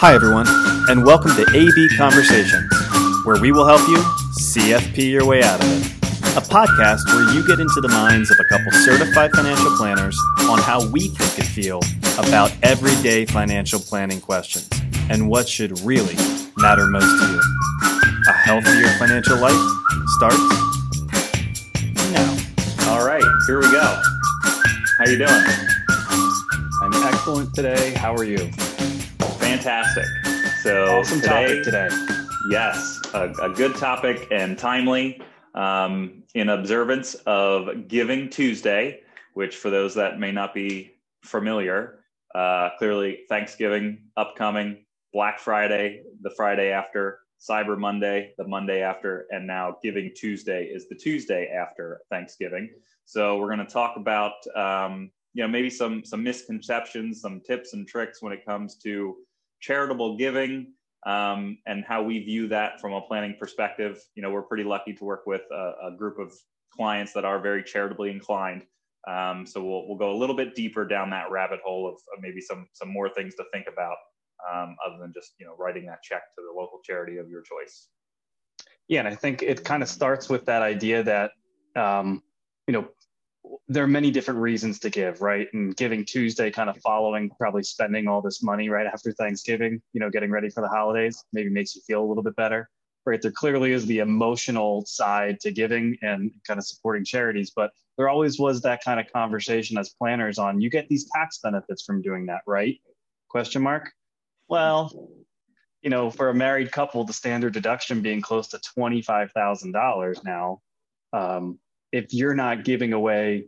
Hi, everyone, and welcome to AB Conversations, where we will help you CFP your way out of it. A podcast where you get into the minds of a couple certified financial planners on how we think and feel about everyday financial planning questions and what should really matter most to you. A healthier financial life starts now. All right, here we go. How you doing? I'm excellent today. How are you? Fantastic. So awesome today, topic today. yes, a, a good topic and timely um, in observance of Giving Tuesday, which for those that may not be familiar, uh, clearly Thanksgiving upcoming, Black Friday, the Friday after, Cyber Monday, the Monday after, and now Giving Tuesday is the Tuesday after Thanksgiving. So we're going to talk about um, you know maybe some some misconceptions, some tips and tricks when it comes to charitable giving um, and how we view that from a planning perspective. You know, we're pretty lucky to work with a, a group of clients that are very charitably inclined. Um, so we'll we'll go a little bit deeper down that rabbit hole of, of maybe some some more things to think about um, other than just you know writing that check to the local charity of your choice. Yeah, and I think it kind of starts with that idea that um, you know there are many different reasons to give, right? And Giving Tuesday kind of following probably spending all this money right after Thanksgiving, you know, getting ready for the holidays, maybe makes you feel a little bit better, right? There clearly is the emotional side to giving and kind of supporting charities, but there always was that kind of conversation as planners on you get these tax benefits from doing that, right? Question mark. Well, you know, for a married couple, the standard deduction being close to twenty-five thousand dollars now. Um, if you're not giving away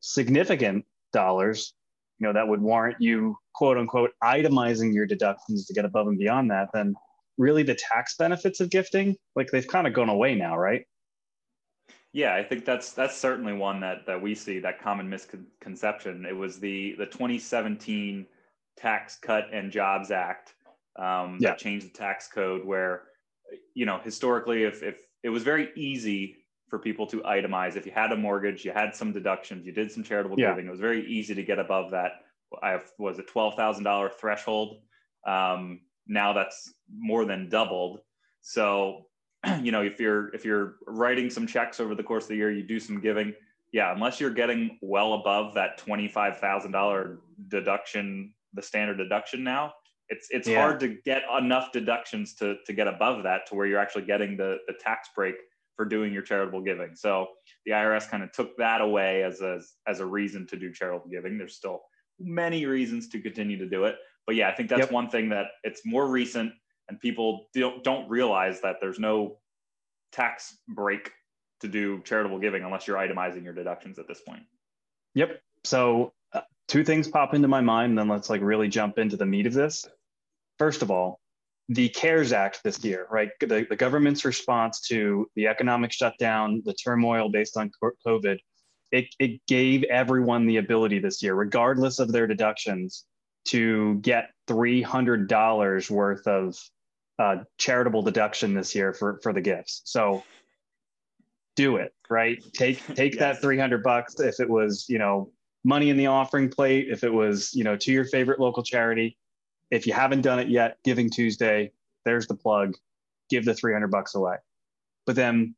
significant dollars, you know, that would warrant you quote unquote itemizing your deductions to get above and beyond that, then really the tax benefits of gifting, like they've kind of gone away now, right? Yeah, I think that's that's certainly one that that we see that common misconception. It was the the 2017 Tax Cut and Jobs Act um, yeah. that changed the tax code, where you know historically, if if it was very easy for people to itemize. If you had a mortgage, you had some deductions, you did some charitable yeah. giving. It was very easy to get above that. I have, was a twelve thousand dollar threshold. Um, now that's more than doubled. So, you know, if you're if you're writing some checks over the course of the year, you do some giving. Yeah, unless you're getting well above that twenty five thousand dollar deduction, the standard deduction now, it's it's yeah. hard to get enough deductions to to get above that to where you're actually getting the the tax break for doing your charitable giving. So the IRS kind of took that away as a, as a reason to do charitable giving. There's still many reasons to continue to do it. But yeah, I think that's yep. one thing that it's more recent and people don't, don't realize that there's no tax break to do charitable giving unless you're itemizing your deductions at this point. Yep. So uh, two things pop into my mind, then let's like really jump into the meat of this. First of all, the CARES Act this year, right? The, the government's response to the economic shutdown, the turmoil based on COVID, it, it gave everyone the ability this year, regardless of their deductions, to get $300 worth of uh, charitable deduction this year for, for the gifts. So do it, right? Take, take yes. that 300 bucks if it was, you know, money in the offering plate, if it was, you know, to your favorite local charity, if you haven't done it yet, Giving Tuesday, there's the plug. Give the 300 bucks away. But then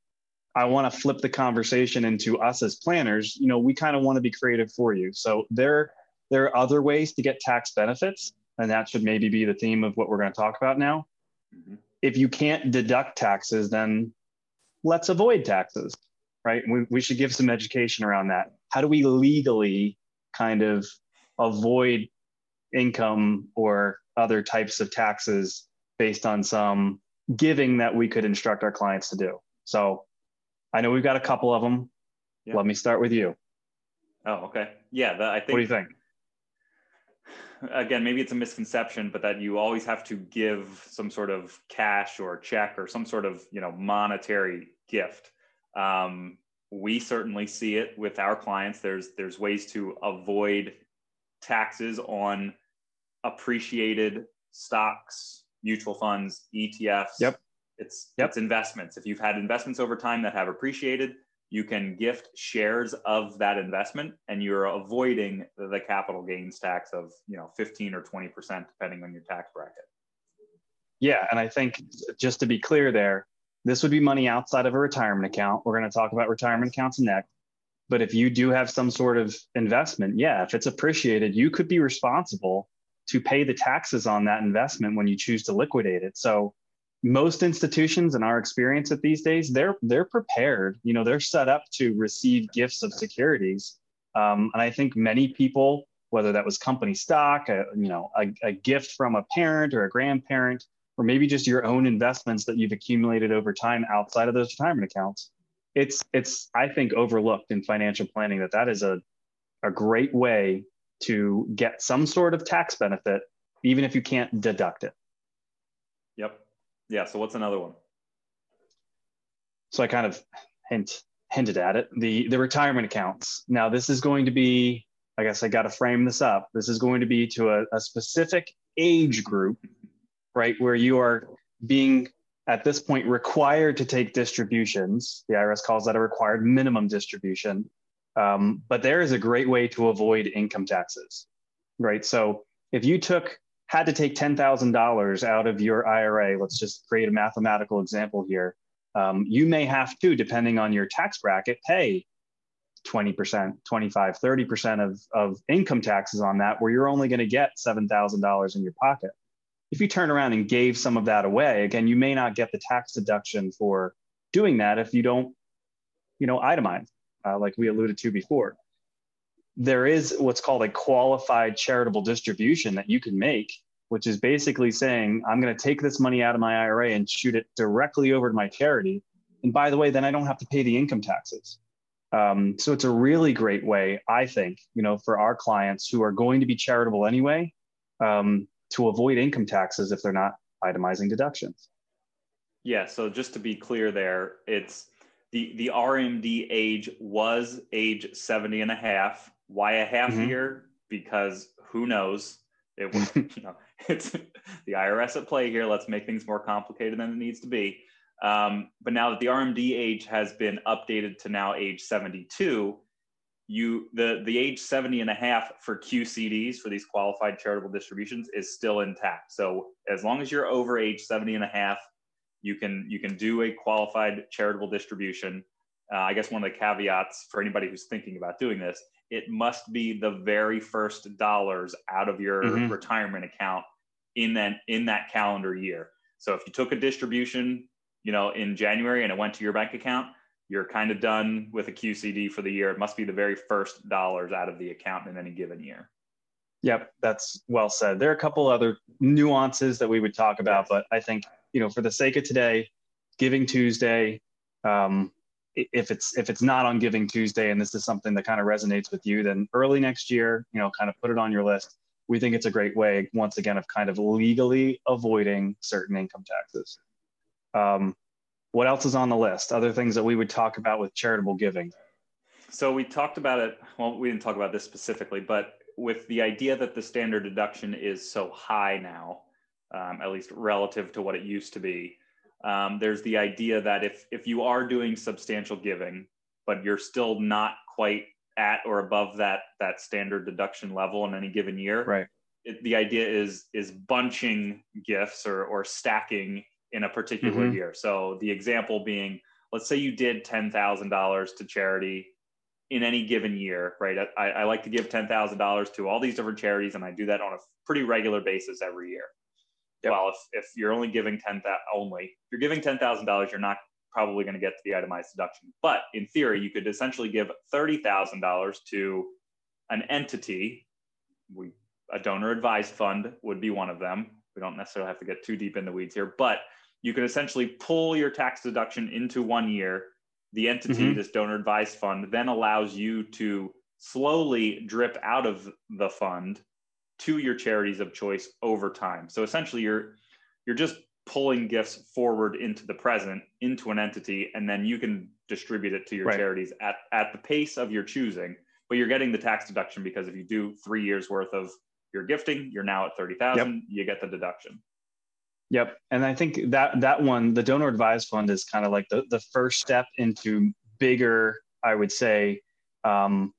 I want to flip the conversation into us as planners. You know, we kind of want to be creative for you. So there, there are other ways to get tax benefits, and that should maybe be the theme of what we're going to talk about now. Mm-hmm. If you can't deduct taxes, then let's avoid taxes, right? We, we should give some education around that. How do we legally kind of avoid income or other types of taxes based on some giving that we could instruct our clients to do. So I know we've got a couple of them. Yeah. Let me start with you. Oh, okay. Yeah, the, I think. What do you think? Again, maybe it's a misconception, but that you always have to give some sort of cash or check or some sort of you know monetary gift. Um, we certainly see it with our clients. There's there's ways to avoid taxes on appreciated stocks, mutual funds, ETFs. Yep. It's yep. it's investments. If you've had investments over time that have appreciated, you can gift shares of that investment and you're avoiding the capital gains tax of, you know, 15 or 20% depending on your tax bracket. yeah, and I think just to be clear there, this would be money outside of a retirement account. We're going to talk about retirement accounts next. But if you do have some sort of investment, yeah, if it's appreciated, you could be responsible to pay the taxes on that investment when you choose to liquidate it. So most institutions in our experience at these days, they're they're prepared. You know, they're set up to receive gifts of securities. Um, and I think many people, whether that was company stock, a, you know, a, a gift from a parent or a grandparent, or maybe just your own investments that you've accumulated over time outside of those retirement accounts, it's it's I think overlooked in financial planning that that is a a great way to get some sort of tax benefit, even if you can't deduct it. Yep. Yeah. So what's another one? So I kind of hint hinted at it. The the retirement accounts. Now this is going to be, I guess I got to frame this up. This is going to be to a, a specific age group, right? Where you are being at this point required to take distributions. The IRS calls that a required minimum distribution. Um, but there is a great way to avoid income taxes, right? So if you took had to take $10,000 out of your IRA, let's just create a mathematical example here. Um, you may have to, depending on your tax bracket, pay 20%, 25, 30% of, of income taxes on that, where you're only going to get $7,000 in your pocket. If you turn around and gave some of that away, again, you may not get the tax deduction for doing that if you don't, you know, itemize, uh, like we alluded to before there is what's called a qualified charitable distribution that you can make, which is basically saying, I'm going to take this money out of my IRA and shoot it directly over to my charity. And by the way, then I don't have to pay the income taxes. Um, so it's a really great way, I think, you know, for our clients who are going to be charitable anyway, um, to avoid income taxes if they're not itemizing deductions. Yeah. So just to be clear, there, it's the the RMD age was age 70 and a half why a half mm-hmm. year? Because who knows? It was, you know, it's the IRS at play here. Let's make things more complicated than it needs to be. Um, but now that the RMD age has been updated to now age 72, you the the age 70 and a half for QCDs for these qualified charitable distributions is still intact. So as long as you're over age 70 and a half, you can you can do a qualified charitable distribution. Uh, I guess one of the caveats for anybody who's thinking about doing this it must be the very first dollars out of your mm-hmm. retirement account in that in that calendar year. So if you took a distribution, you know, in January and it went to your bank account, you're kind of done with a QCD for the year. It must be the very first dollars out of the account in any given year. Yep, that's well said. There are a couple other nuances that we would talk about, but I think you know, for the sake of today, Giving Tuesday, um, if it's if it's not on Giving Tuesday and this is something that kind of resonates with you, then early next year, you know, kind of put it on your list. We think it's a great way, once again, of kind of legally avoiding certain income taxes. Um, what else is on the list? Other things that we would talk about with charitable giving. So we talked about it. Well, we didn't talk about this specifically, but with the idea that the standard deduction is so high now, um, at least relative to what it used to be, um, there's the idea that if if you are doing substantial giving, but you're still not quite at or above that that standard deduction level in any given year, right? It, the idea is is bunching gifts or or stacking in a particular mm-hmm. year. So the example being, let's say you did ten thousand dollars to charity in any given year, right? I, I like to give ten thousand dollars to all these different charities, and I do that on a pretty regular basis every year. Yep. Well, if, if you're only giving ten that only, if you're giving ten thousand dollars, you're not probably going to get to the itemized deduction. But in theory, you could essentially give thirty thousand dollars to an entity. We a donor advised fund would be one of them. We don't necessarily have to get too deep in the weeds here, but you can essentially pull your tax deduction into one year. The entity, mm-hmm. this donor advised fund, then allows you to slowly drip out of the fund to your charities of choice over time. So essentially you're you're just pulling gifts forward into the present into an entity and then you can distribute it to your right. charities at, at the pace of your choosing but you're getting the tax deduction because if you do three years worth of your gifting you're now at 30000 yep. you get the deduction yep and i think that that one the donor advised fund is kind of like the, the first step into bigger i would say um,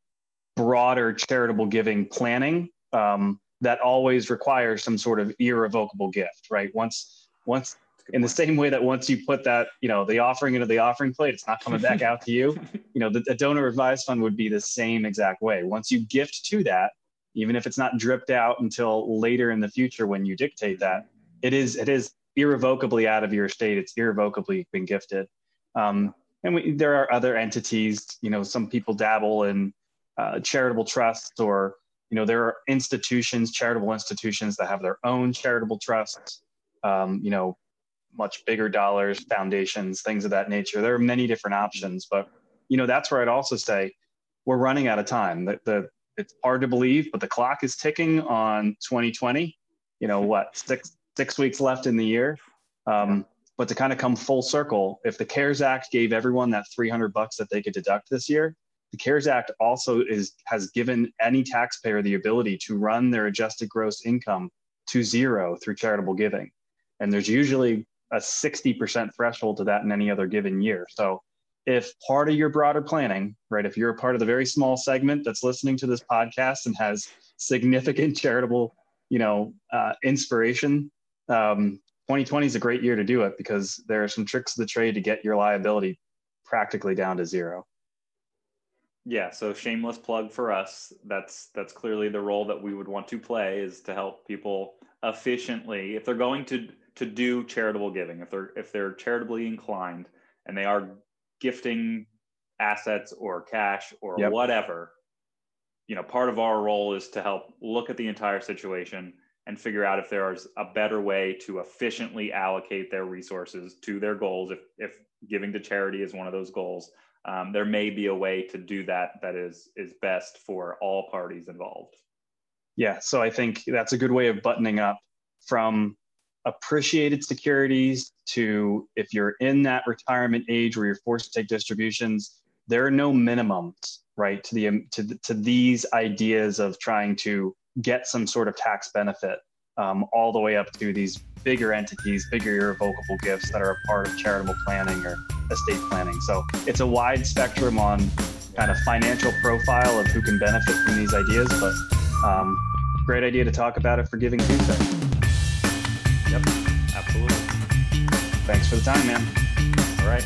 broader charitable giving planning um, that always requires some sort of irrevocable gift, right? Once once in the same way that once you put that, you know, the offering into the offering plate, it's not coming back out to you. You know, the, the donor advised fund would be the same exact way. Once you gift to that, even if it's not dripped out until later in the future when you dictate that, it is it is irrevocably out of your estate. It's irrevocably been gifted. Um, and we, there are other entities. You know, some people dabble in uh, charitable trusts, or you know, there are institutions, charitable institutions that have their own charitable trusts. Um, you know, much bigger dollars, foundations, things of that nature. There are many different options, but you know, that's where I'd also say we're running out of time. The, the it's hard to believe, but the clock is ticking on 2020. You know what? Six six weeks left in the year. Um, but to kind of come full circle, if the CARES Act gave everyone that 300 bucks that they could deduct this year, the CARES Act also is has given any taxpayer the ability to run their adjusted gross income to zero through charitable giving. And there's usually a 60% threshold to that in any other given year. So if part of your broader planning, right, if you're a part of the very small segment that's listening to this podcast and has significant charitable, you know, uh, inspiration, um, 2020 is a great year to do it because there are some tricks of the trade to get your liability practically down to zero. Yeah, so shameless plug for us. That's that's clearly the role that we would want to play is to help people efficiently if they're going to to do charitable giving, if they're if they're charitably inclined and they are gifting assets or cash or yep. whatever, you know, part of our role is to help look at the entire situation and figure out if there is a better way to efficiently allocate their resources to their goals. If, if giving to charity is one of those goals, um, there may be a way to do that that is is best for all parties involved. Yeah, so I think that's a good way of buttoning up from appreciated securities to if you're in that retirement age where you're forced to take distributions, there are no minimums, right? To the to to these ideas of trying to get some sort of tax benefit, um, all the way up to these bigger entities, bigger irrevocable gifts that are a part of charitable planning or estate planning. So it's a wide spectrum on kind of financial profile of who can benefit from these ideas, but um, great idea to talk about it for Giving Tuesday. Yep, absolutely. Thanks for the time, man. All right.